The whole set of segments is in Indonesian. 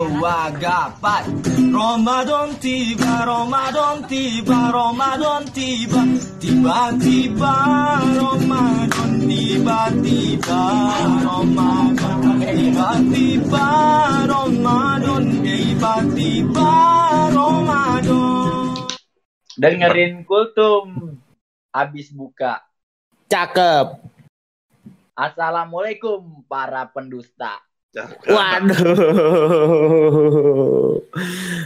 Wagapat Ramadan tiba, Ramadan tiba, Ramadan tiba Tiba-tiba Ramadan Tiba-tiba Ramadan Tiba-tiba Ramadan Tiba-tiba Ramadan Dengerin kultum habis buka. Cakep. Assalamualaikum para pendusta. Waduh.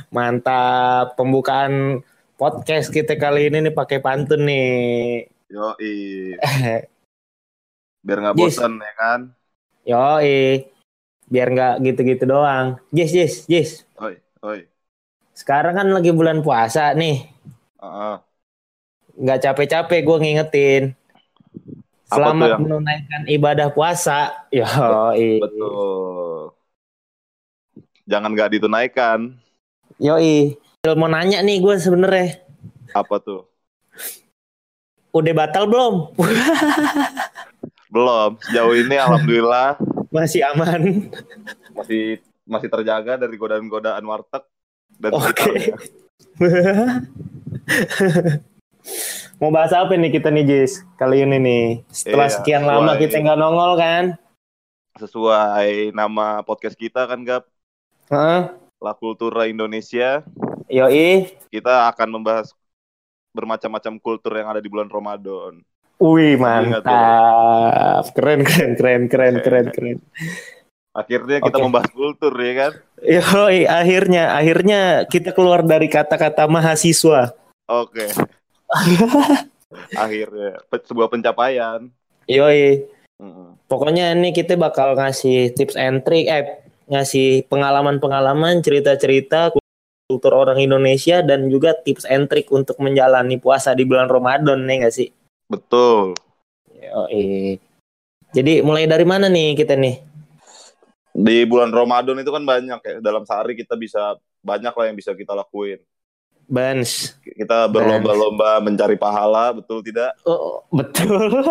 Mantap pembukaan podcast kita kali ini nih pakai pantun nih. Yo, biar nggak Yes. bosan ya kan? Yo, biar nggak gitu-gitu doang. Yes, yes, yes. Oi, oi. Sekarang kan lagi bulan puasa nih. Heeh. Nggak capek-capek gue ngingetin. Selamat yang- menunaikan ibadah puasa. Yo, Betul. Jangan nggak ditunaikan. Yo, mau nanya nih gue sebenernya. Apa tuh? Udah batal belum? Belum. Sejauh ini alhamdulillah Masih aman. masih masih terjaga dari godaan-godaan warteg dan Oke. sekitarnya. Mau bahas apa nih kita nih Jis kali ini nih setelah Iya, sekian lama kita nggak nongol kan? Sesuai nama podcast kita kan, Gap. Heeh. La Kultura Indonesia. Yoi. Kita akan membahas bermacam-macam kultur yang ada di bulan Ramadan. Wih mantap. Keren keren keren keren keren keren. Akhirnya kita Oke. membahas kultur ya kan? Yoi akhirnya akhirnya kita keluar dari kata-kata mahasiswa. Oke. Akhirnya sebuah pencapaian. Yoi. Mm-mm. Pokoknya ini kita bakal ngasih tips and trick, eh ngasih pengalaman-pengalaman, cerita-cerita kultur orang Indonesia dan juga tips and trick untuk menjalani puasa di bulan Ramadan nih gak sih? Betul. Yoi. Jadi mulai dari mana nih kita nih? Di bulan Ramadan itu kan banyak ya. Dalam sehari kita bisa banyak lah yang bisa kita lakuin. Bans. Kita berlomba-lomba mencari pahala, betul tidak? Oh, betul.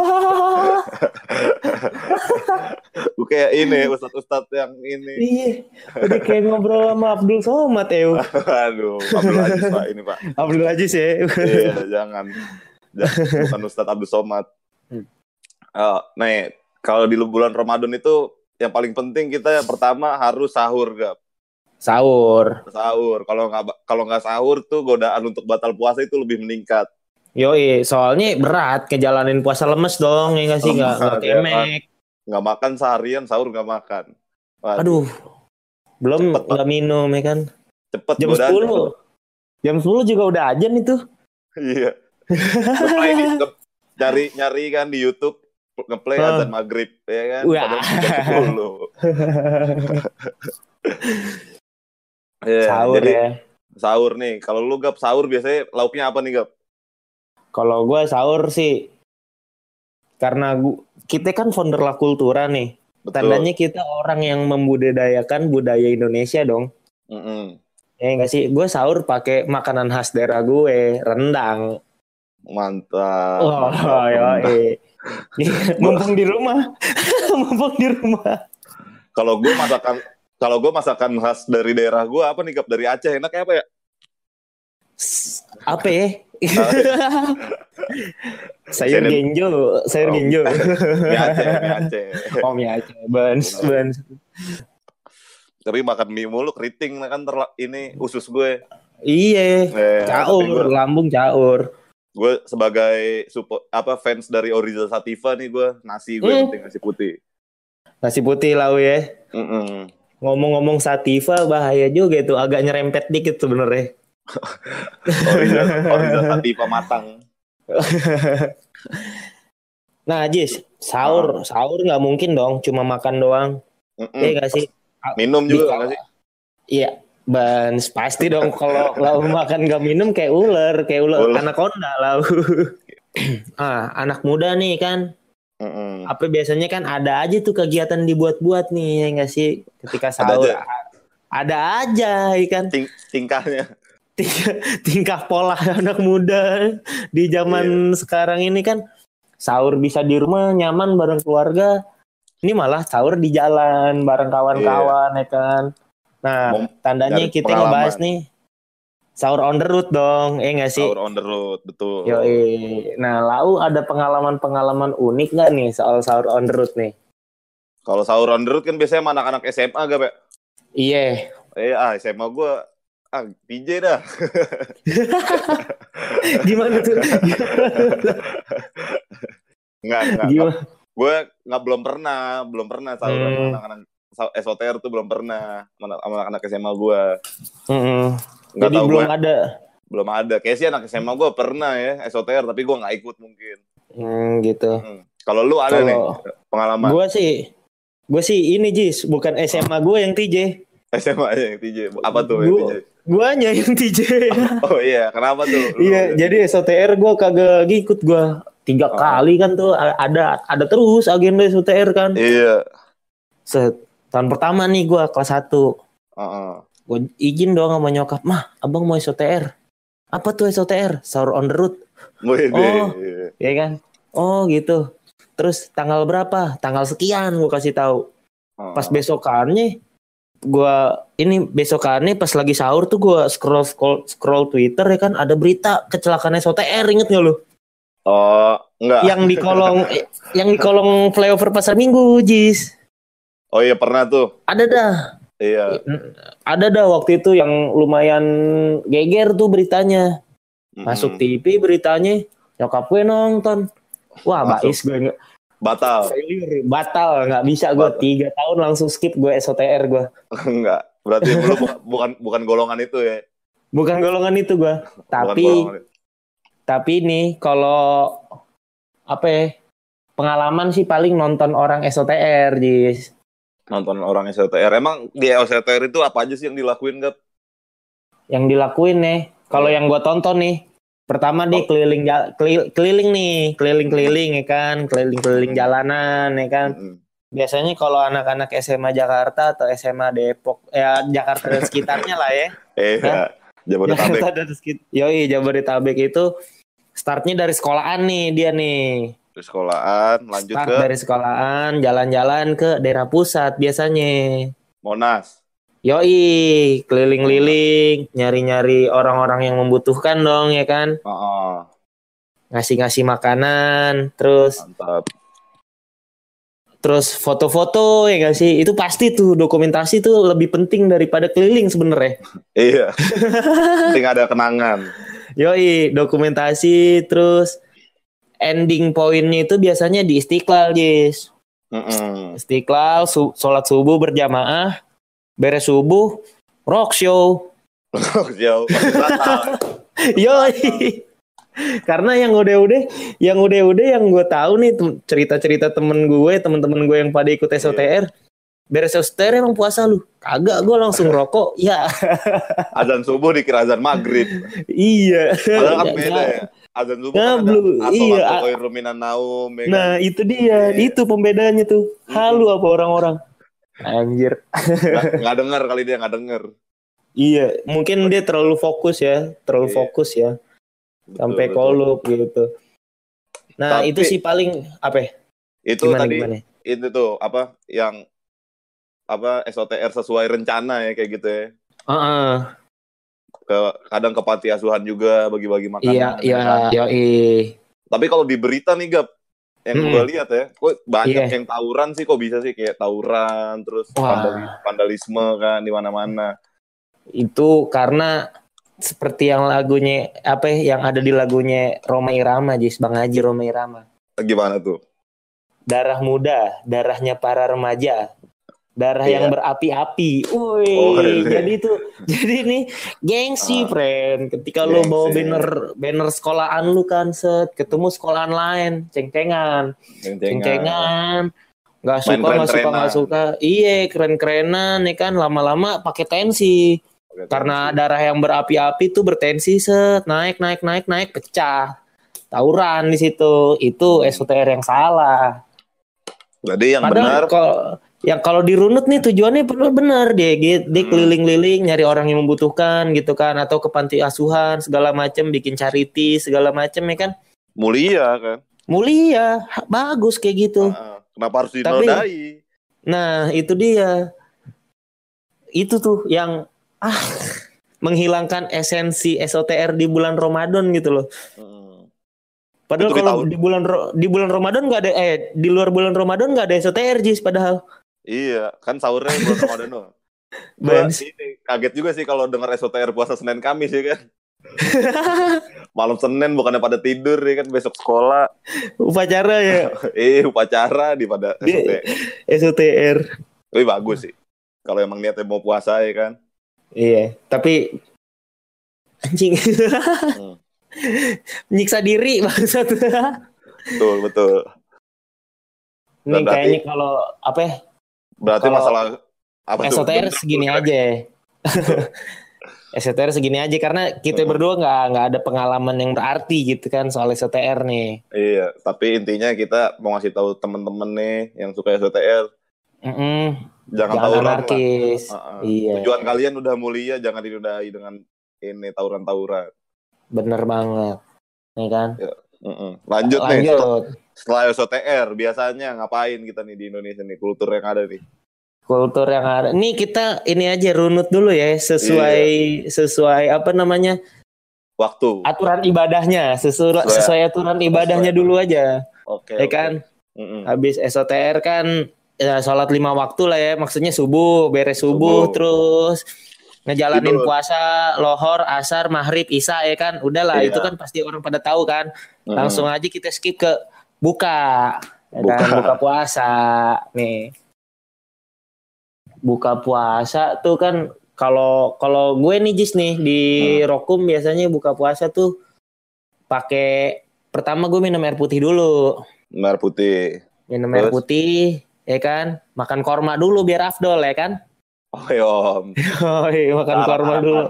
Gue kayak ini ustadz-ustadz yang ini. iya. Udah kayak ngobrol sama Abdul Somad ya. Aduh, Abdul Aziz Pak ini Pak. Abdul Aziz ya. Iya, jangan. Jangan, bukan Ustadz Abdul Somad. Hmm. Oh, nih, kalau di bulan Ramadan itu yang paling penting kita yang pertama harus sahur, Gap. Sahur. Sahur. Kalau nggak kalau nggak sahur tuh godaan untuk batal puasa itu lebih meningkat. Yoi, soalnya berat ngejalanin puasa lemes dong, ya nggak sih nggak nggak ya kemek. Nggak makan seharian, sahur nggak makan. Waduh, Aduh, belum nggak minum ya kan? cepet Jam. 10 Jam 10 juga udah ajan itu. Iya. Ngeplay di- nge- nyari kan di YouTube ngeplay Ah. azan maghrib ya kan Wah. jam 10. Iya, Sahur jadi ya. sahur nih. Kalau lu gap sahur biasanya lauknya apa nih gap? Kalau gue sahur sih karena gua, kita kan founder La Kultura nih. Betul. Tandanya kita orang yang membudidayakan budaya Indonesia dong. Mm-mm. Ya enggak sih? Gue sahur pakai makanan khas daerah gue, rendang. Mantap. Oh, mantap, yo, mantap. mumpung di rumah, mumpung di rumah. Kalau gue masakan kalau gue masakan khas dari daerah gue apa nih gap dari Aceh enaknya apa ya? Apa ya? sayur Saya- genjo, sayur Oh. genjo. Mie Aceh, mie Aceh. Oh, mie Aceh, bans, bans. Tapi makan mie mulu keriting kan terla- ini usus gue. Iya, Eh, caur, gue, lambung caur. gue sebagai support apa fans dari Oriza Sativa nih gue nasi gue Hmm. penting nasi putih. Nasi putih lau ya. Mm-mm. Ngomong-ngomong sativa bahaya juga itu, agak nyerempet dikit sebenarnya. Oriza, Oriza Sativa matang. Nah, Jis, sahur, sahur nggak mungkin dong, cuma makan doang. Iya nggak sih? Minum juga nggak sih? Iya, Bans, pasti dong kalau lau makan gak minum kayak ular, kayak ular Ular. anaconda lau. ah, anak muda nih kan, Mm-mm. apa biasanya kan ada aja tuh kegiatan dibuat-buat nih, ya nggak sih? Ketika Ada sahur. aja. Ada aja, ya kan? Ting- tingkahnya. Ting- tingkah pola anak muda di zaman sekarang ini kan sahur bisa di rumah nyaman bareng keluarga. Ini malah sahur di jalan bareng kawan-kawan ya kan. Nah, Mau tandanya kita pengalaman. ngebahas nih sahur on the road dong, eh nggak sih? Sahur on the road, betul. Yo, nah lau ada pengalaman-pengalaman unik nggak nih soal sahur on the road nih? Kalau sahur on the road kan biasanya sama anak-anak SMA gak, Pak? Iya, Eh, ah, SMA gua ah, DJ dah. gimana tuh? Enggak, enggak. Gimana? Gue nggak belum pernah, belum pernah sahur Hmm. anak-anak SOTR tuh belum pernah sama anak-anak SMA gue. Mm-mm. Nggak Jadi tahu belum gua, ada. belum ada. Kayak sih anak SMA gue pernah ya SOTR, tapi gue nggak ikut mungkin. Hmm, gitu. Hmm. Kalau lu ada Kalau- nih pengalaman Gue sih, gue sih ini Jis, bukan SMA gue yang TJ. SMA aja yang TJ. Apa tuh yang Gua- TJ? Guanya yang TJ. Oh iya, kenapa tuh? Lu- iya, jadi SOTR gue kagak ngikut gue. Tiga Oh. kali kan tuh ada ada terus agenda SOTR kan. Iya. Set, tahun pertama nih gue kelas 1. Heeh. Gue izin dong sama nyokap, mah abang mau SOTR. Apa tuh SOTR? Sahur on the road. Oh. ya kan? Oh gitu. Terus tanggal berapa? Tanggal sekian gue kasih tahu. Heeh. Pas besokannya gua ini besokannya pas lagi sahur tuh gua scroll scroll, scroll Twitter ya kan ada berita kecelakaan SOTR inget gak lu? Oh, enggak. Yang di kolong yang di kolong flyover pasar Minggu, Jis. Oh iya pernah tuh. Ada dah. Iya. Ada dah waktu itu yang lumayan geger tuh beritanya. Masuk TV beritanya, nyokap gue nonton. Wah, Masuk. bais gue nggak Batal. failure, batal nggak bisa gue tiga tahun langsung skip gue SOTR gue enggak. Berarti lu bukan, bukan golongan itu ya. bukan golongan itu gue tapi itu. tapi nih kalau apa ya pengalaman sih paling nonton orang SOTR Jis nonton orang SLTR. Emang di SLTR itu apa aja sih yang dilakuin, Gap? yang dilakuin nih kalau yang gue tonton nih pertama nih keliling ja- kelil- keliling nih keliling keliling ya kan keliling keliling Hmm. jalanan ya kan Mm-mm. biasanya kalau anak-anak SMA Jakarta atau SMA Depok ya Jakarta dan sekitarnya lah ya Eh, Hah? Jabodetabek. Jakarta dan sekitar yoi Jabodetabek itu startnya dari sekolahan nih dia nih Di sekolahan, lanjut start ke dari sekolahan jalan-jalan ke daerah pusat biasanya Monas. yoi keliling-keliling nyari-nyari orang-orang yang membutuhkan dong ya kan Oh, ngasih-ngasih makanan terus mantap. terus foto-foto ya gak sih itu pasti tuh dokumentasi tuh lebih penting daripada keliling sebenarnya Iya. Penting ada kenangan. yoi dokumentasi terus ending poinnya itu biasanya di istiqlal Jis Mm-mm. istiqlal su- sholat subuh berjamaah beres subuh rock show Jauh. Batal. yoi karena yang udah-udah yang udah-udah yang gue tahu nih cerita-cerita temen gue temen-temen gue yang pada ikut SOTR beres SOTR emang puasa lu kagak gue langsung rokok ya Azan subuh dikira azan maghrib. iya Padahal kan Nggak- beda nggak- ya. Azan subuh Nggak, kan ada belum. atau Iya, atau a- khairum minan naum. ya kan? nah itu dia Iya. itu pembedanya tuh halu apa orang-orang anjir Nggak, denger kali dia nggak denger. iya mungkin dia terlalu fokus ya terlalu Iya. fokus ya Betul, sampai betul. kolup gitu nah Tapi- itu sih paling apa ya? Itu gimana tadi gimana itu tuh apa yang apa SOTR sesuai rencana ya kayak gitu ya. Heeh. Ke kadang ke panti asuhan juga bagi-bagi makanan. Iya, iya, iya. Tapi kalau di berita nih Gap, yang Hmm. gue lihat ya, kok banyak Iya. yang tawuran sih kok bisa sih kayak tawuran terus Wah. vandali- vandalisme kan di mana-mana. Itu karena seperti yang lagunya apa ya, yang ada di lagunya Roma Irama, Jis, Bang Haji Roma Irama. Gimana tuh? Darah muda, darahnya para remaja. Darah Iya. yang berapi-api. Woi, Oh, jadi itu jadi nih gengsi, Ah. friend. Ketika lo Gengsi. bawa banner banner sekolahan lu kan set, ketemu sekolahan lain, ceng-cengan. ceng-cengan nggak suka nggak suka keren-kerenan. nggak suka iya keren-kerenan ya kan lama-lama pakai tensi karena darah yang berapi-api tuh bertensi set naik naik naik naik pecah tawuran di situ itu SOTR yang salah Jadi yang padahal benar kalau yang kalau dirunut nih tujuannya benar-benar dia dia dia Hmm. keliling-keliling nyari orang yang membutuhkan gitu kan atau ke panti asuhan segala macem bikin charity segala macem ya kan mulia kan. mulia bagus kayak gitu Ah, Kenapa harus Tapi- dinodai? Nah, itu dia. itu tuh yang ah menghilangkan esensi SOTR di bulan Ramadan gitu loh. Mm. Padahal kalau di bulan di bulan Ramadan nggak ada eh di luar bulan Ramadan nggak ada SOTR Jis padahal. Iya, kan sahurnya bulan Ramadan. Gua Bans. ini kaget juga sih kalau denger SOTR puasa Senin Kamis ya kan. Malam Senin bukannya pada tidur ya kan besok sekolah. Upacara ya Eh upacara di pada Dia- SOTR. SOTR. Tapi bagus sih. Kalau emang niatnya mau puasa ya kan. Iya, tapi anjing Hmm. nyiksa diri maksud. Betul, betul. Nih berarti- kayaknya kalau apa ya? Berarti Kalau masalah apa tuh? SOTR Bener, segini aja. SOTR segini aja karena kita Hmm. berdua nggak nggak ada pengalaman yang berarti gitu kan soal SOTR nih. Iya, tapi intinya kita mau ngasih tahu temen-temen nih yang suka SOTR Mm-mm. jangan, Jangan tawuran. Heeh. Iya. Tujuan kalian udah mulia, jangan dinodai dengan ini tawuran-tawuran. Bener banget. Nih kan? Mm-mm. Lanjut, nih, Lanjut. Setelah SOTR biasanya ngapain kita nih di Indonesia nih kultur yang ada nih? Kultur yang ada. Nih kita ini aja runut dulu ya sesuai Iya. sesuai apa namanya? Waktu. aturan ibadahnya, sesuai Sesuai- sesuai aturan ibadahnya sesuai. dulu aja. Oke. Ya oke. kan? Mm-mm. Habis SOTR kan ya sholat lima waktu lah ya, maksudnya subuh, beres subuh, Subuh. terus ngejalanin Tidur. puasa, lohor, asar, maghrib, isya ya kan. Udahlah Iya. itu kan pasti orang pada tahu kan. Mm-mm. Langsung aja kita skip ke buka. Ya kan? Buka. buka puasa. Nih. Buka puasa tuh kan kalau kalau gue nih Jis nih di Hmm. Rokum biasanya buka puasa tuh pakai pertama gue minum air putih dulu. Merah putih. Minum air Terus? putih ya kan. Makan korma dulu biar afdol ya kan. Oh om. Yoi, makan Parah, korma dulu.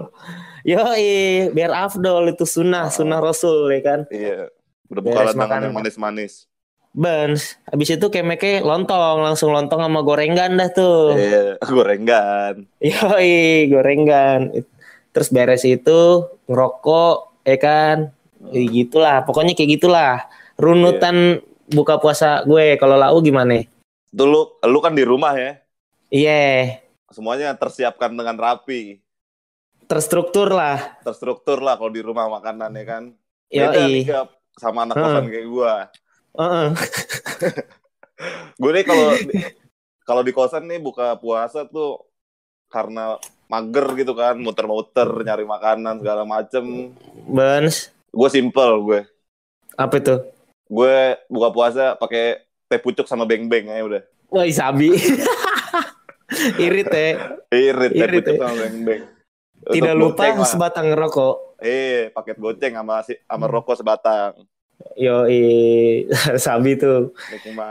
Yoi, biar afdol itu sunnah, Oh. sunnah Rasul ya kan. Iya. Udah buka Beres makan. yang manis-manis. Bens, habis itu kemeknya lontong, langsung lontong sama gorengan dah tuh. Iya, gorengan. Yoi, gorengan. Terus beres itu ngerokok, ya kan? Ya, gitulah, pokoknya kayak gitulah. Runutan buka puasa gue. Kalau lau gimana? Itu lu, lu kan di rumah ya. Iya, Semuanya tersiapkan dengan rapi. terstruktur lah. Terstruktur lah kalau di rumah makanan ya kan. Beda nih Yoi. Sama anak kosan kayak gua. Heeh. Gue nih kalau kalau di kosan nih buka puasa tuh karena mager gitu kan, muter-muter nyari makanan segala macem. Bens, Gue simple gue. apa itu? Gue buka puasa pakai teh pucuk sama beng-beng aja udah. Wah, sabi. Irit ya. Irit teh Irit, pucuk ya. sama beng-beng. Tidak lupa sebatang rokok. Eh, paket goceng sama si- sama rokok sebatang. Yo, sabi tuh.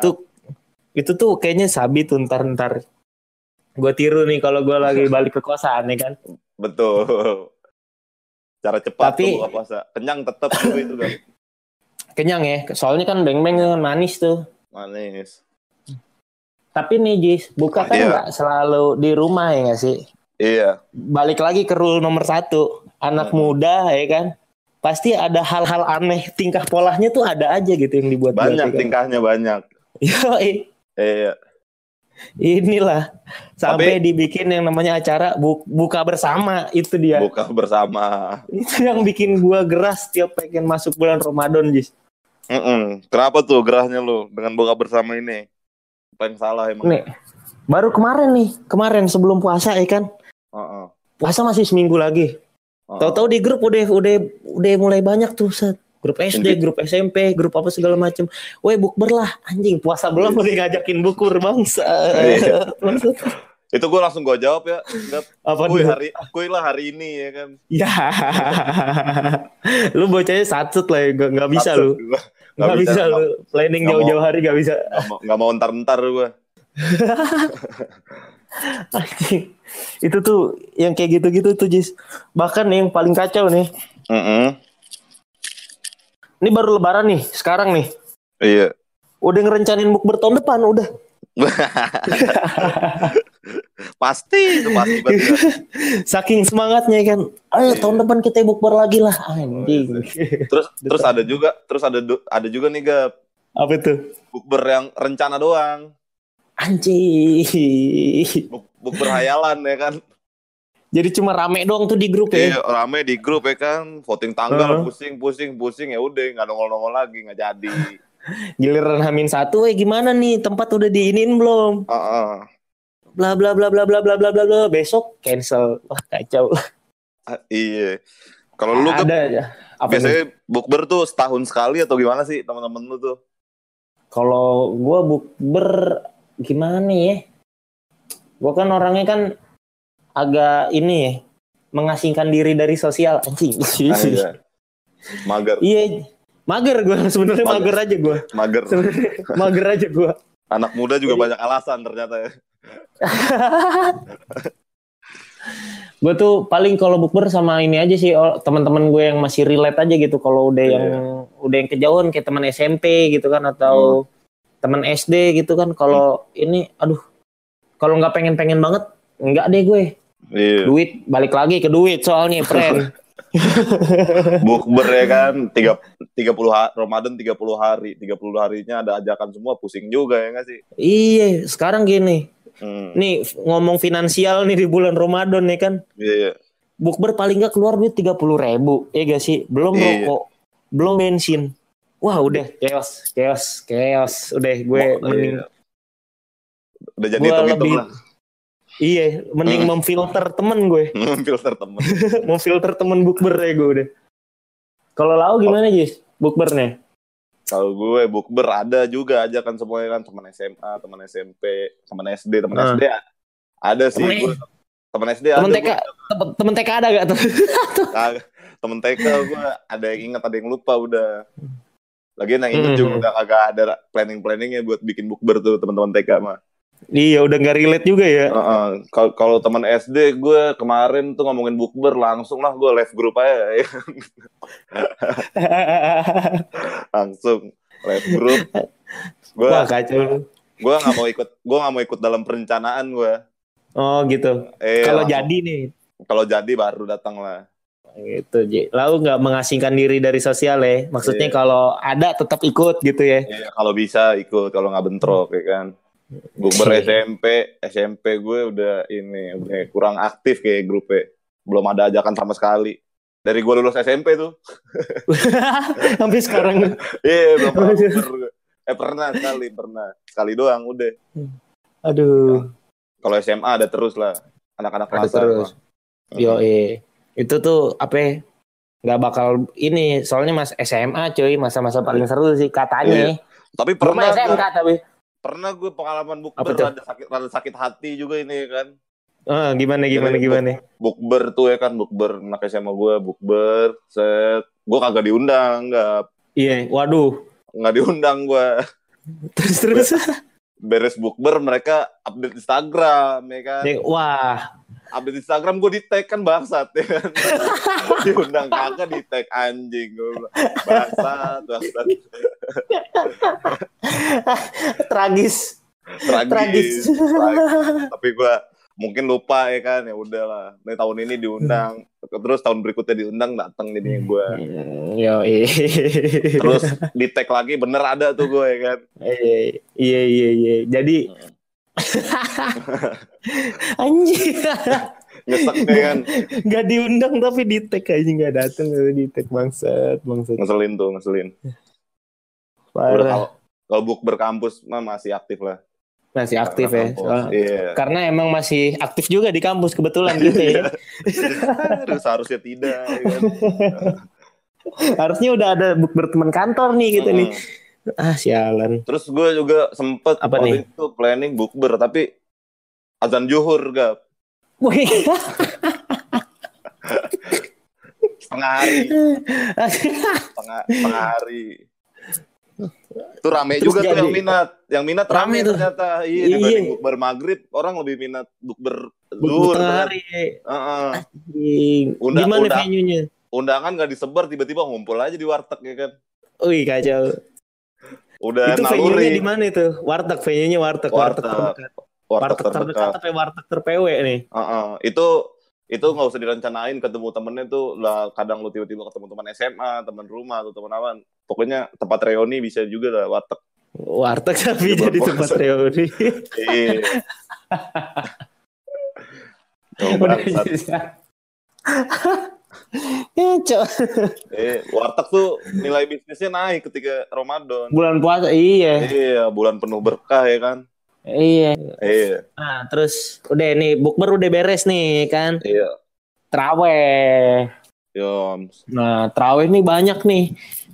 Tuh, itu tuh kayaknya sabi tuh ntar ntar. Gue tiru nih kalau gue lagi balik ke kosan ya kan. Betul. Cara cepat Tapi- tuh puasa. Kenyang tetap juga itu kan. Kenyang ya. Soalnya kan beng-beng kan manis tuh. Manis. Tapi nih Jis, buka kan Iya. nggak selalu di rumah ya nggak sih? Iya. Balik lagi ke rule nomor satu. Anak Hmm. muda ya kan. Pasti ada hal-hal aneh. Tingkah polanya tuh ada aja gitu yang dibuat Banyak tingkahnya banyak. Yoi. Iya. Inilah sampai dibikin yang namanya acara bu- buka bersama itu dia. Buka bersama. Itu yang bikin gua geras tiap pengen masuk bulan Ramadan, Jis. Mm-mm. Kenapa tuh gerahnya lu dengan buka bersama ini? Apa yang salah emang? Nih, baru kemarin nih, kemarin sebelum puasa ya kan. Heeh. Puasa masih seminggu lagi. Heeh. Tahu-tahu di grup udah udah udah mulai banyak tuh set. Grup SD, grup SMP, grup apa segala macem. Weh bukber lah, anjing puasa belum udah ngajakin bukur bangsa. Iya. Itu gue langsung gue jawab ya. Enggak, apa kuy tuh? hari kuy lah hari ini ya kan. Ya, lu bocahnya satset lah, ya. nggak nggak bisa Maksud lu, gua, nggak bisa nggak- lu, planning jauh-jauh hari nggak bisa. Nggak mau, nggak mau ntar-ntar gue. Anjing. Itu tuh yang kayak gitu-gitu tuh Jis. Bahkan nih yang paling kacau nih. Ini baru lebaran nih, sekarang nih. Iya. Udah ngerencanain bukber tahun depan udah. pasti itu pasti betul. Saking semangatnya kan. Ayo Iya. tahun depan kita bukber lagi lah. Anjing. Terus terus ada juga terus ada ada juga nih gap Apa itu? bukber yang rencana doang. Anjing. Buk, bukber hayalan ya kan. Jadi cuma rame doang tuh di grup Iya, ya. rame di grup ya kan, voting tanggal, Heeh. pusing, pusing, pusing ya udah nggak nongol-nongol lagi, nggak jadi. Giliran Hamin satu, eh gimana nih tempat udah diinin belum? Heeh. Bla bla bla bla bla bla bla bla bla. Besok cancel. Wah kacau. Ah, Iya. Kalau lu kan Ada ya. Apa nih? biasanya bukber tuh setahun sekali atau gimana sih teman-teman lu tuh? Kalau gua bukber gimana ya? Gua kan orangnya kan agak ini ya, mengasingkan diri dari sosial anjing. Ah, iya. Mager, Iya, mager gua sebenarnya Mager. mager aja gua. mager. Sebenarnya mager aja gua. Anak muda juga Jadi- banyak alasan ternyata ya. gue tuh paling kalau bukber sama ini aja sih oh, teman-teman gue yang masih relate aja gitu kalau udah Iya. yang udah yang kejauhan kayak teman SMP gitu kan atau teman SD gitu kan kalau ini aduh kalau nggak pengen-pengen banget nggak deh gue Iya. duit balik lagi ke duit soalnya friend Bukber ya kan, tiga, 30 hari, Ramadan 30 hari, 30 harinya ada ajakan semua, pusing juga ya nggak sih? iya sekarang gini Hmm. nih ngomong finansial nih di bulan Ramadan nih kan Iya, bukber paling nggak keluar duit tiga puluh ribu ya gak sih belum Iya. rokok belum bensin wah udah chaos chaos chaos udah gue Mau- mending iya. Udah jadi Gua hitung-hitung lebih- lah. iya mending Hmm. memfilter temen gue Filter temen. memfilter temen bukber ya gue udah kalau lau gimana Jis bukbernya Kalau gue bukber ada juga ajakan semuanya kan teman SMA, teman SMP, teman SD, teman Ah. SD ada sih Temen- gue. Teman SD temen ada TK gue. temen, temen TK ada gak temen TK gue ada yang ingat ada yang lupa udah. Lagian yang inget Hmm. juga udah kagak ada planning-planningnya buat bikin bukber tuh teman-teman TK mah. Iya udah nggak relate juga ya Heeh. Kalau kalau teman SD gue kemarin tuh ngomongin bukber langsung lah gue live group aja ya. langsung live group. Gue wah kacau gue nggak mau ikut gue nggak mau ikut dalam perencanaan gue. oh gitu Eh, kalau jadi nih kalau jadi baru datang lah. gitu Ji. lalu nggak mengasingkan diri dari sosial ya maksudnya Iya. kalau ada tetap ikut gitu ya Ya, kalau bisa ikut kalau nggak bentrok ya kan. Bukber. SMP, SMP gue udah ini udah kurang aktif kayak grupnya. Belum ada ajakan sama sekali. Dari gue lulus SMP tuh. sampai sekarang Iya, belum pernah bukber. Eh pernah sekali, pernah. Sekali doang udah. aduh Kalau SMA ada terus lah. Anak-anak Ada kelas terus. yo itu tuh apa ya, nggak bakal ini soalnya mas SMA cuy masa-masa paling seru sih katanya Tapi belum pernah SMK tapi pernah gue pengalaman bukber rada sakit rada sakit hati juga ini kan. Eh, gimana gimana Jadi, gimana? bukber tuh ya kan? Bukber anak SMA gue bukber set. Gue kagak diundang nggak. Iya waduh. Nggak diundang gue terus terus. Beres bukber mereka update Instagram ya kan? Nih, wah. Update Instagram gue di tag kan bangsat ya kan? Diundang kagak di tag anjing gue bangsat bangsat tragis. Tragis, Tragis. tragis. tapi gue mungkin lupa ya kan ya udahlah. Nih, tahun ini diundang. Terus tahun berikutnya diundang datang jadinya gue Hmm, yo terus di tag lagi bener ada tuh gue ya kan? Iya iya iya iya. Jadi anjing. Nyesek ya kan? Nggak diundang tapi di tag aja nggak datang di tag bangsat bangsat. Ngeselin tuh ngeselin parah kalau book berkampus mah masih aktif lah. masih aktif ya Kampus. Soal- Iya. karena emang masih aktif juga di kampus kebetulan gitu ya Aduh, seharusnya tidak. ya kan. harusnya udah ada book berteman kantor nih gitu nih Mm. ah sialan Terus gue juga sempet Apa waktu itu planning bukber tapi azan juhur gap Wih. setengah hari setengah, setengah hari itu rame Terus juga tuh yang minat yang minat rame, Rame tuh. ternyata iya Iya. bukber maghrib orang lebih minat bukber zuhur hari Heeh. Anjing. Undang- gimana undang. venue-nya undangan gak disebar tiba-tiba ngumpul aja di warteg ya kan Wih kacau. udah itu venue-nya naluri di mana itu? Warteg venue-nya warteg, warteg, Warteg. terdekat. warteg Warteg terdekat apa warteg ter-PW nih? Heeh. itu itu nggak usah direncanain ketemu temennya tuh lah kadang lu tiba-tiba ketemu teman SMA teman rumah atau teman apa pokoknya tempat reuni bisa juga lah warteg Warteg tapi Di jadi tempat puasa. reuni. iya Cok. Eh, warteg tuh nilai bisnisnya naik ketika Ramadan. Bulan puasa iya. Iya, bulan penuh berkah ya kan. Iya. Iya, Nah, terus udah nih bukber udah beres nih kan. iya. Traweh. Yom. Nah, traweh nih banyak nih.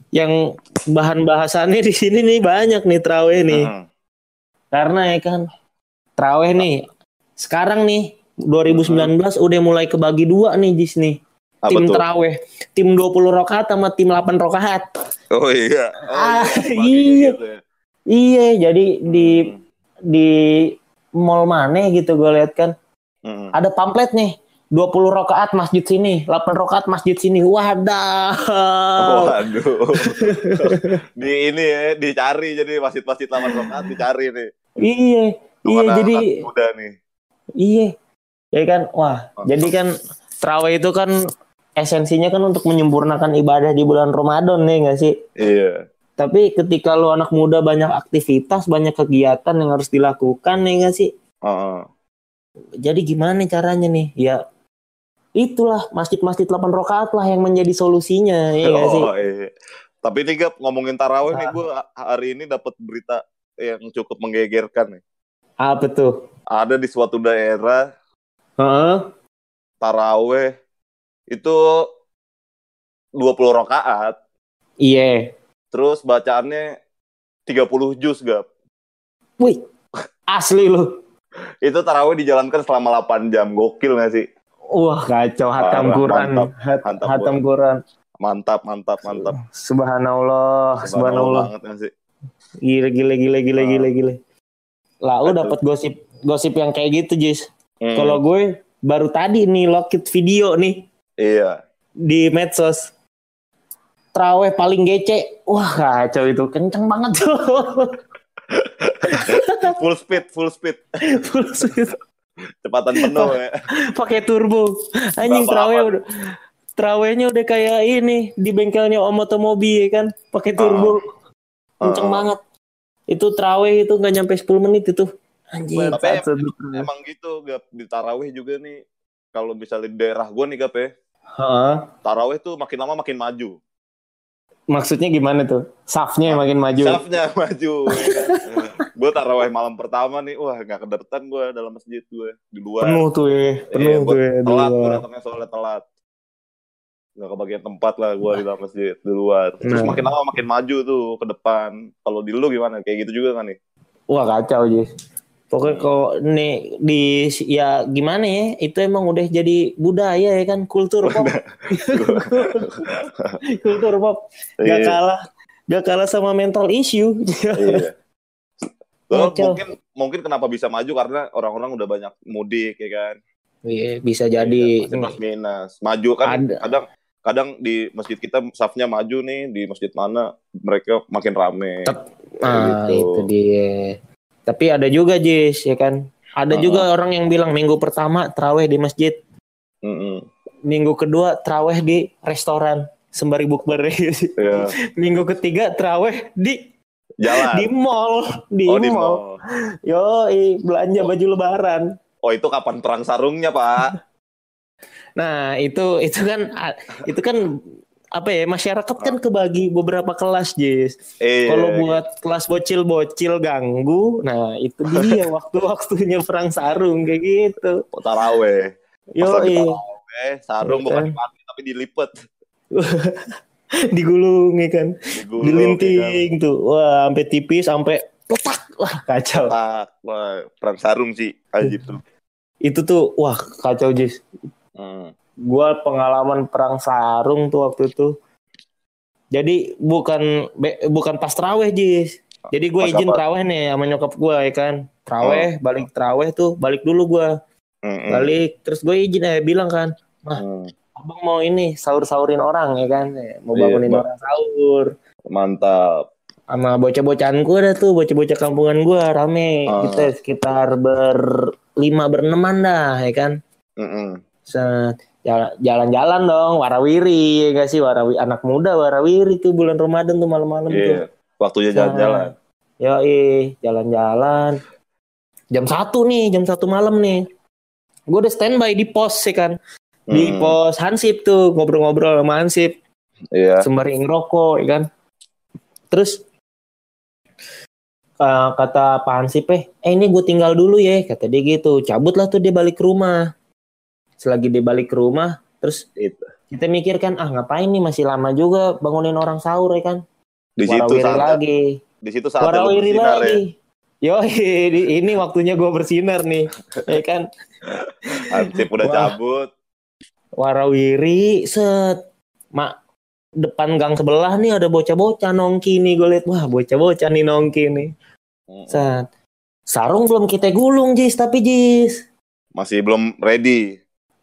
Yang bahan bahasannya di sini nih banyak nih traweh nih. Mhm. Karena ya kan traweh nih sekarang nih 2019 udah mulai kebagi dua nih Jis nih. Apa tim traweh, tim 20 rokaat sama tim 8 rokaat. Oh iya. Oh, Ah, Bagi iya. gitu ya. Iya, jadi di Hmm. di mall mana gitu gue lihat kan Mhm. ada pamflet nih 20 rokaat masjid sini, 8 rokaat masjid sini. Wadah. Waduh. di ini ya, dicari jadi masjid-masjid lawan rokaat dicari nih. Iya, iya jadi muda nih. iya. Ya kan, wah, jadi kan terawih itu kan esensinya kan untuk menyempurnakan ibadah di bulan Ramadan nih nggak sih? Iya. Tapi ketika lu anak muda banyak aktivitas, banyak kegiatan yang harus dilakukan nih nggak sih? Heeh. Jadi gimana caranya nih? Ya itulah masjid-masjid 8 rokaat lah yang menjadi solusinya, ya nggak sih? Oh, iya. Tapi nih Gap, ngomongin tarawih nih Ah. gue hari ini dapat berita yang cukup menggegerkan nih. Apa tuh? Ada di suatu daerah Heeh. tarawih itu 20 rakaat, Iya. Terus bacaannya 30 juz Gap. Wih, asli lu. Itu tarawih dijalankan selama 8 jam. Gokil gak sih? Wah kacau hatam Parah, Quran, mantap, Hat- mantap hatam Quran. Mantap, mantap, mantap. Subhanallah, subhanallah. banget gak sih? Gile, gile, gile, gile, gile, gile. Lah, lu dapat gosip, gosip yang kayak gitu, Jis. Hmm, Kalau gue baru tadi nih lokit video nih Iya. di medsos. Traweh paling gece. Wah, kacau itu. Kenceng banget tuh. full speed, full speed. Full speed. Cepatan penuh ya. Pakai turbo. Anjing traweh udah Trawehnya udah kayak ini di bengkelnya Om Otomobi ya kan, pakai turbo. Kenceng Ah. banget. Itu traweh itu nggak nyampe 10 menit itu. Anjing. Tapi satu- Emang gitu, Gap. Di tarawih juga nih, kalau misalnya di daerah gue nih, Gap ya, Heeh. tarawih tuh makin lama makin maju. Maksudnya gimana tuh? Safnya yang makin maju. Syafnya maju. gue tarawih malam pertama nih, wah gak kederetan gue dalam masjid gue. Di luar. Penuh tuh ya, penuh Iya, tuh ya. telat, gue datangnya soalnya telat. Gak kebagian tempat lah gue di dalam masjid, di luar. Terus Nah. makin lama makin maju tuh ke depan. Kalau di lu gimana? Kayak gitu juga kan nih? Wah kacau Jis. Pokoknya kalau nih di ya gimana ya? Itu emang udah jadi budaya ya kan, kultur pop. kultur pop. Gak Iya. kalah, gak kalah sama mental issue. Iya. Lo Kacau. mungkin mungkin kenapa bisa maju karena orang-orang udah banyak mudik ya kan. Iya, bisa jadi. Masih plus minus. Maju kan Ada. kadang kadang di masjid kita safnya maju nih di masjid mana mereka makin rame. Tep- Ah, gitu. itu dia. Tapi ada juga Jis, ya kan. Ada Ah. juga orang yang bilang minggu pertama traweh di masjid, Mm-mm. minggu kedua traweh di restoran sembari bukber. Iya. minggu ketiga traweh di Jalan. di mall, di, oh di mall. mall. Yo, belanja baju lebaran. Oh itu kapan perang sarungnya pak? Nah, itu itu kan itu kan apa ya masyarakat kan kebagi beberapa kelas, Jis. Iya. Kalau buat kelas bocil-bocil ganggu, nah itu dia waktu-waktunya perang sarung kayak gitu. Oh, taraweh. Pas Yo, taraweh, sarung Iya bukan kan? dipakai tapi dilipet. digulung ya kan, Digulung, ya kan? dilinting tuh, wah sampai tipis, sampai letak, wah kacau. Tak, wah, perang sarung sih, tuh. Itu tuh, wah kacau Jis. Hmm. Gua pengalaman perang sarung tuh waktu itu. Jadi bukan be- bukan pas traweh Jis. Jadi gue izin apa? traweh nih sama nyokap gue ya kan. Traweh, balik traweh tuh, balik dulu gue. Mm-mm. Balik, terus gue izin eh bilang kan, Hmm. abang mau ini sahur-sahurin orang ya kan, Eh, mau Iya, bangunin Mbak. orang sahur. Mantap. Sama bocah-bocahan gue dah tuh, bocah-bocah kampungan gue rame. Ah. Kita sekitar berlima bereneman dah ya kan. Mm-mm. Set, jalan-jalan dong, warawiri ya gak sih, warawi anak muda warawiri tuh bulan Ramadan tuh malam-malam tuh. Iya. Waktunya jalan-jalan. Yo jalan-jalan. Jam satu nih, jam satu malam nih. gue udah standby di pos sih kan di Hmm, pos Hansip tuh ngobrol-ngobrol sama Hansip Iya. sembari ngerokok ya kan terus eh, kata Pak Hansip eh eh ini gue tinggal dulu ya kata dia gitu cabutlah tuh dia balik ke rumah selagi dia balik ke rumah terus Itu. kita mikir kan ah ngapain nih masih lama juga bangunin orang sahur ya kan Di situ saat lagi di situ saat bersinar ya. lagi Yo, ini waktunya gue bersinar nih, ya kan? Hansip udah Wah. cabut. Warawiri, set, mak depan gang sebelah nih ada bocah-bocah nongki nih gue liat wah bocah-bocah nih nongki nih set sarung belum kita gulung Jis tapi Jis Masih belum ready.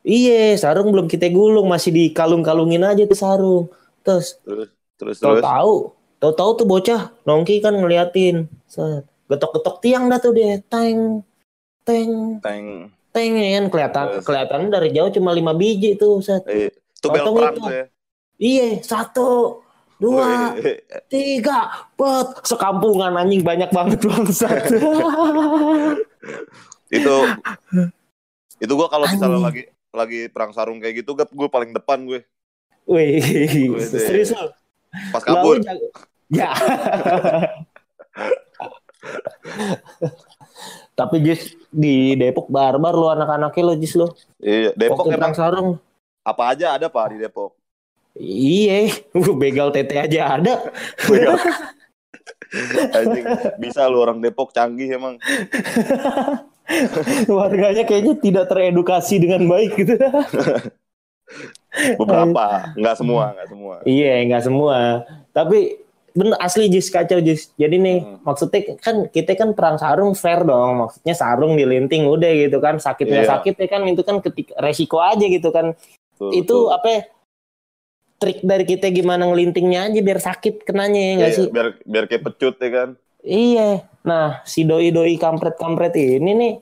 Iya, sarung belum kita gulung, masih dikalung-kalungin aja tuh sarung. Terus Terus terus terus. tahu-tahu, tahu-tahu tuh bocah nongki kan ngeliatin. Getok-getok tiang dah tuh dia, teng, teng, Teng. teng ya kan kelihatan Terus. kelihatan dari jauh cuma lima biji tuh, set. Eh, itu bel perang tuh ya. Iya, satu, dua, tiga, bet, sekampungan anjing banyak banget bangsat. itu itu gua kalau misalnya lagi lagi perang sarung kayak gitu gap gue paling depan gue Wih, serius lo? pas kabur Ya. Tapi Jis di Depok barbar lu anak-anaknya lo Jis lo. iya Depok Waktu emang perang sarung. apa aja ada pak di Depok Iya, begal tete aja ada. Anjing, bisa lu orang Depok canggih emang Warganya kayaknya tidak teredukasi dengan baik gitu. beberapa nggak semua nggak semua iya, nggak semua. Tapi bener asli Jis kacau Jis. Jadi nih Hmm. maksudnya kan kita kan perang sarung fair dong. Maksudnya sarung dilinting udah gitu kan. Sakit nggak Iya. sakit ya kan itu kan ketika resiko aja gitu kan. Tuh, itu tuh. apa ya, trik dari kita gimana ngelintingnya aja biar sakit kenanya ya nggak Iya, sih biar biar kayak pecut ya kan iya nah si doi doi kampret kampret ini nih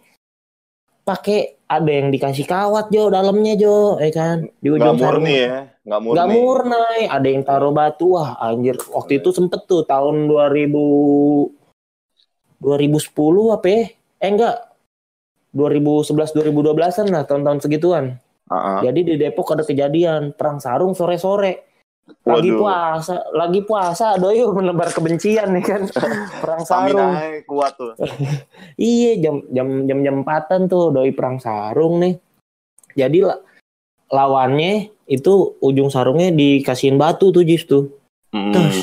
pakai ada yang dikasih kawat jo dalamnya jo ya kan? Di ujung murni sarung ya nggak murni. Nggak murnai ada yang taruh batu. Wah anjir. Waktu itu sempet tuh tahun 2000 2010 apa ya? Eh enggak 2011 2012an lah tahun-tahun segituan. Ah, ah. Jadi di Depok ada kejadian perang sarung sore-sore. Lagi Waduh. puasa, lagi puasa doi menebar kebencian nih kan. perang sarung. Kuat tuh Iya, jam jam jam jam empatan tuh doi perang sarung nih. Jadi la- lawannya itu ujung sarungnya dikasihin batu tuh Jis tuh. Mm, Tas.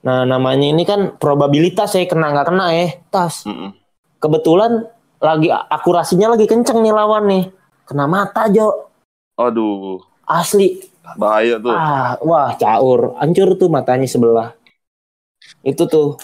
Nah, namanya ini kan probabilitas ya kena nggak kena ya. Tas. mm, mm. Kebetulan lagi akurasinya lagi kenceng nih lawan nih. Kena mata Jo. aduh Asli bahaya tuh Ah, wah caur, hancur tuh matanya sebelah. Itu tuh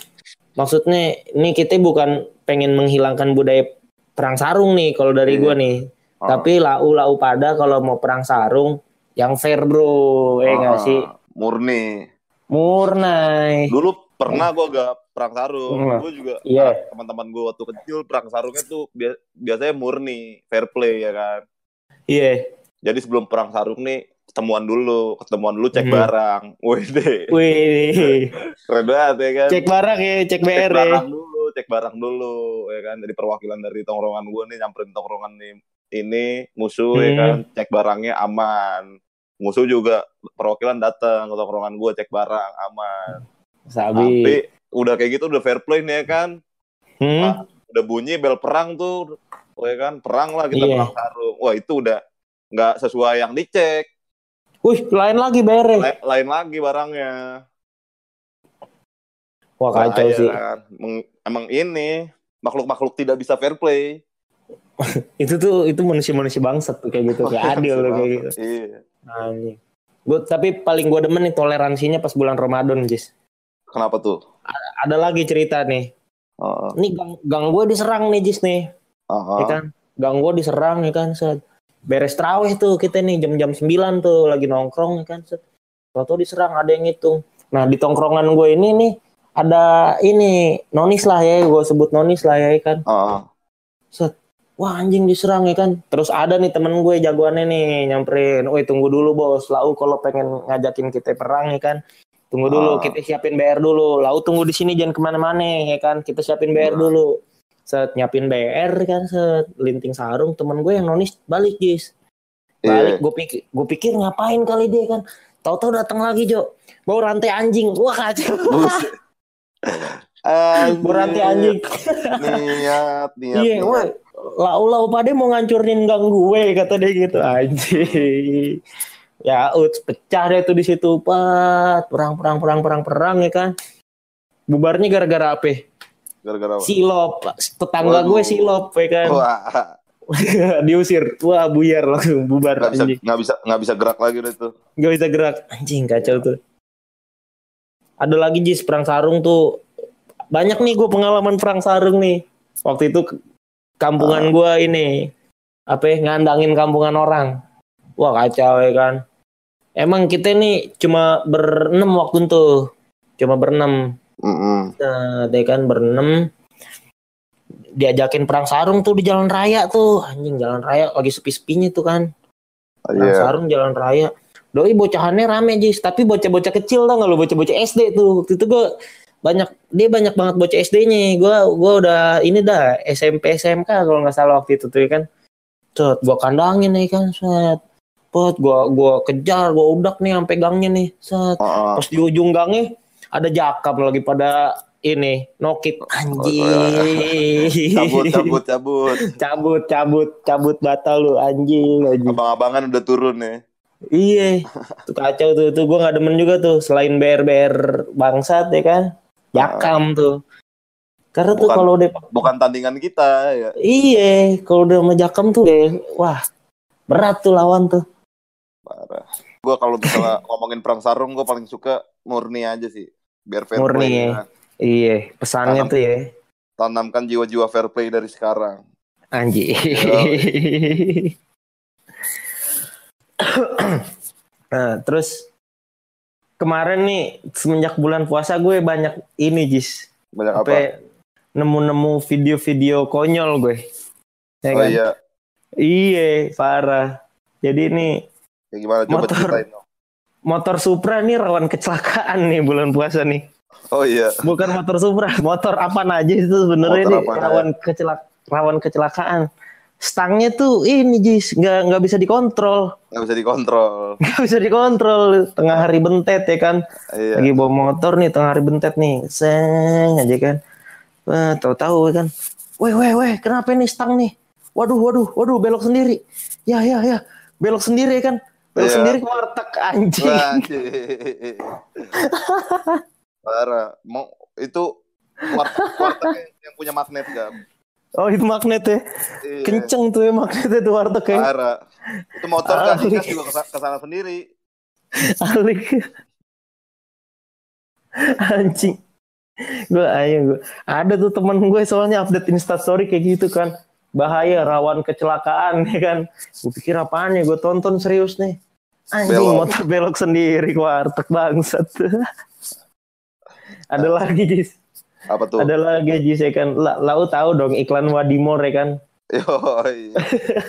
maksudnya ini kita bukan pengen menghilangkan budaya perang sarung nih kalau dari Iya. gua nih. Ah. Tapi lau lau pada kalau mau perang sarung yang fair bro, eh nggak Ah, sih? murni Murnai. dulu pernah gue gak perang sarung Hmm. gue juga Iya. ah, teman-teman gue waktu kecil perang sarungnya tuh bia- biasanya murni fair play ya kan Iya. jadi sebelum perang sarung nih ketemuan dulu ketemuan dulu cek Hmm. barang wih deh Wih, keren banget ya kan cek barang ya, cek cek BR ya. barang dulu cek barang dulu ya kan dari perwakilan dari tongkrongan gue nih nyamperin tongkrongan nih ini musuh ya Hmm. kan cek barangnya aman musuh juga perwakilan datang ke tongkrongan gue cek barang aman Sabi. tapi udah kayak gitu udah fair play nih ya kan Hmm? udah bunyi bel perang tuh ya kan perang lah kita Iya. perang sarung wah itu udah nggak sesuai yang dicek Wih, lain lagi BR ya. La- lain lagi barangnya Wah kacau Bahaya sih. kan. Emang ini makhluk-makhluk tidak bisa fair play Itu tuh itu manusia-manusia bangsat tuh kayak gitu, kayak adil tuh kayak gitu. iya Anjing. Gua, tapi paling gue demen nih toleransinya pas bulan Ramadan, Jis. kenapa tuh Ada lagi cerita nih. Heeh. Ini gang, gang gue diserang nih, Jis nih. Heeh. Ya kan? Gang gue diserang ya kan, set. Beres traweh tuh kita nih jam-jam 9 tuh lagi nongkrong kan, set. Tahu diserang ada yang ngitung. Nah, di tongkrongan gue ini nih ada ini nonis lah ya, gue sebut nonis lah ya kan. Heeh. Wah anjing diserang ya kan. Terus ada nih temen gue jagoannya nih nyamperin. Woi tunggu dulu bos. Lau kalau pengen ngajakin kita perang ya kan. Tunggu dulu Ah. kita siapin BR dulu. Lau tunggu di sini jangan ke mana-mana ya kan. Kita siapin BR Ah. dulu. Set nyiapin BR kan set. Linting sarung temen gue yang nonis balik Jis. Iya. balik gue pikir gue pikir ngapain kali dia kan. Tahu-tahu datang lagi Jo. Bawa rantai anjing. Wah kacau. Bawa rantai anjing. Niat, niat. iya woi lau lau pada mau ngancurin gang gue kata dia gitu. Anjing. Ya uts pecah deh tuh di situ pat perang perang perang perang perang ya kan. Bubarnya gara-gara apa Gara-gara silop tetangga Waduh. gue silop ya kan Wah, diusir wah buyar langsung bubar nggak bisa nggak bisa nggak bisa gerak lagi udah tuh. Gak bisa gerak. Anjing kacau tuh. Ada lagi Jis perang sarung tuh. Banyak nih gue pengalaman perang sarung nih. Waktu itu kampungan gue ini apa ya, ngandangin kampungan orang. Wah kacau ya kan. Emang kita nih cuma berenam waktu itu. Cuma berenam. Mm-mm. Nah, dia kan berenam. Diajakin perang sarung tuh di jalan raya tuh. Anjing jalan raya lagi sepi-sepinya tuh kan. Perang Iya. sarung jalan raya. Doi bocahannya rame Jis, tapi bocah-bocah kecil tau gak lu bocah-bocah SD tuh. Waktu itu gue banyak dia banyak banget bocah SD-nya. Gua gua udah ini dah SMP SMK kalau nggak salah waktu itu tuh ya kan. Set, gua kandangin nih kan, set. Pot, gua gua kejar, gua udak nih sampai gangnya nih. Set. Heeh. Pas di ujung gangnya ada jakam lagi pada ini nokit anjing Cabut, cabut, cabut. cabut cabut cabut batal lu anjing anjing Abang-abangan udah turun nih. Iya, tuh kacau tuh, tuh gue gak demen juga tuh. Selain BR-BR bangsat ya kan, jakam tuh. Karena tuh Bukan- kalau udah, Bukan tandingan kita ya. iya, kalau udah sama jakam tuh deh, wah berat tuh lawan tuh. Parah. Gua kalau misalnya ngomongin perang sarung, gue paling suka murni aja sih. Biar fair Murni play. ya. ya. Iya, pesannya Tanam. tuh ya, Tanamkan jiwa-jiwa fair play dari sekarang. anjing. nah, terus kemarin nih semenjak bulan puasa gue banyak ini Jis, Banyak apa? nemu-nemu video-video konyol gue. Ya Oh kan? iya. Iya, parah. Jadi ini Ya gimana? Coba Motor. ceritain dong. motor Supra nih rawan kecelakaan nih bulan puasa nih. Oh iya. Bukan motor Supra, motor apa aja itu sebenarnya nih rawan kecelak rawan kecelakaan. Stangnya tuh ini Jis, nggak nggak bisa dikontrol, Nggak bisa dikontrol. nggak bisa dikontrol. Tengah hari bentet ya kan, Iya. lagi bawa motor nih tengah hari bentet nih, seng aja kan. Wah, tahu-tahu kan. Weh, weh, weh, kenapa nih stang nih? Waduh, waduh, waduh, belok sendiri. Ya, ya, ya, belok sendiri kan. Belok Iya. sendiri warteg anjing. Anjing. Parah. Mau itu warteg, warteg yang punya magnet kan? Oh itu magnet ya. Iya. Kenceng tuh ya magnetnya tuh warteg ya. Parah. Itu motor kan juga kesa- ke sana sendiri. Alik. Anjing. Gue ayo gue. Ada tuh temen gue soalnya update instastory kayak gitu kan. Bahaya rawan kecelakaan ya kan. Gue pikir apaan ya gue tonton serius nih. Anjing Belok. motor belok sendiri ke warteg bangsat. Ada lagi Jis. Apa tuh? Ada lagi Jis ya kan. La- Lau tahu dong iklan Wadimor ya kan. Yoi.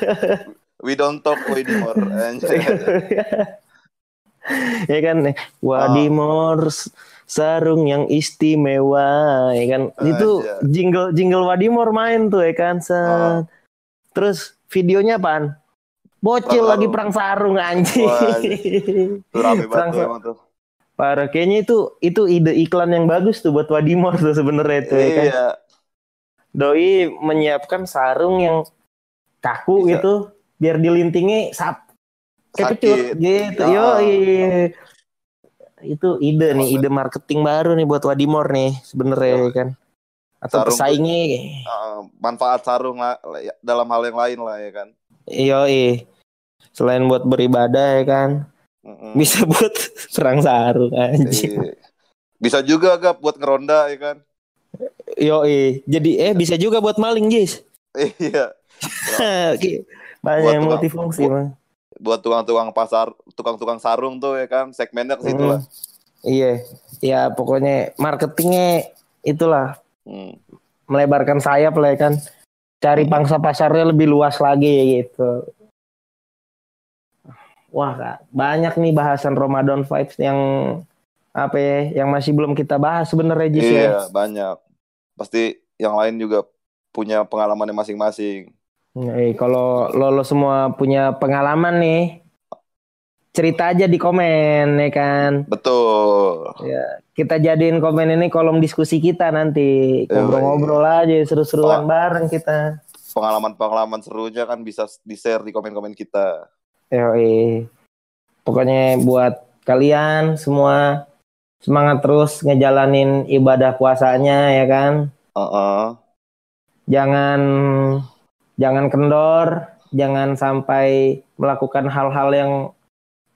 We don't talk. Anjing. ya kan Wadimor s- sarung yang istimewa ya kan itu Aja. jingle jingle Wadimor main tuh ya kan Set. Oh. terus videonya apaan bocil Perang lagi perang sarung anjing Wah, Itu rame Perang banget emang tuh. parah kayaknya itu itu ide iklan yang bagus tuh buat Wadimor tuh sebenarnya tuh ya kan Iya. doi menyiapkan sarung yang kaku Bisa. gitu biar dilintingnya sap Sakit. gitu Ya. yo itu ide nih ide marketing baru nih buat Wadimor nih sebenarnya Yo. ya kan atau Sarung pesaingnya Uh, manfaat sarung lah, ya, dalam hal yang lain lah ya kan. Yo selain buat beribadah ya kan Mm-mm. bisa buat perang sarung anjing Iya. Bisa juga gak buat ngeronda ya kan? yo jadi eh bisa juga buat maling Jis Iya. banyak yang multifungsi buat- bang Buat tukang-tukang pasar, tukang-tukang sarung tuh ya kan, segmennya ke situ lah. iya ya pokoknya marketingnya itulah Hmm. melebarkan sayap lah ya kan cari pangsa pasarnya lebih luas lagi gitu wah Kak, banyak nih bahasan Ramadan vibes yang apa ya yang masih belum kita bahas sebenarnya Jis ya Iya, banyak. Pasti yang lain juga punya pengalamannya masing-masing. Eh, kalau lo, lo semua punya pengalaman nih, cerita aja di komen ya kan. Betul. Ya, kita jadiin komen ini kolom diskusi kita nanti. Ngobrol-ngobrol aja seru-seruan Oh. bareng kita. Pengalaman-pengalaman serunya kan bisa di-share di komen-komen kita. Yoi. Pokoknya buat kalian semua semangat terus ngejalanin ibadah puasanya ya kan. Heeh. Jangan jangan kendor, jangan sampai melakukan hal-hal yang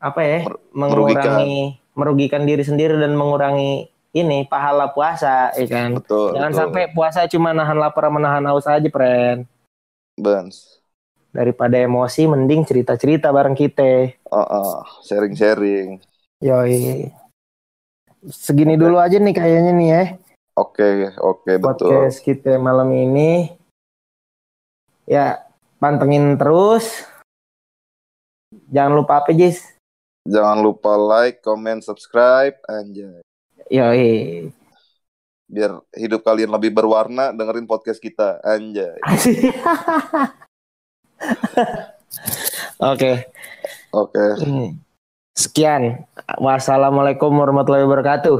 apa ya, mengurangi merugikan diri sendiri dan mengurangi ini pahala puasa ya kan. Betul. Jangan betul. sampai puasa cuma nahan lapar sama nahan haus aja, friend. Bens. Daripada emosi mending cerita-cerita bareng kita. Heeh. Sharing-sharing. Yoi. Segini dulu aja nih kayaknya nih ya. Oke, oke, betul. Podcast kita malam ini. Ya, pantengin terus. Jangan lupa apa, Jis? Jangan lupa like, comment, subscribe, anjay. Yoi. Biar hidup kalian lebih berwarna, dengerin podcast kita, anjay. Oke. Oke. Sekian. Wassalamualaikum warahmatullahi wabarakatuh.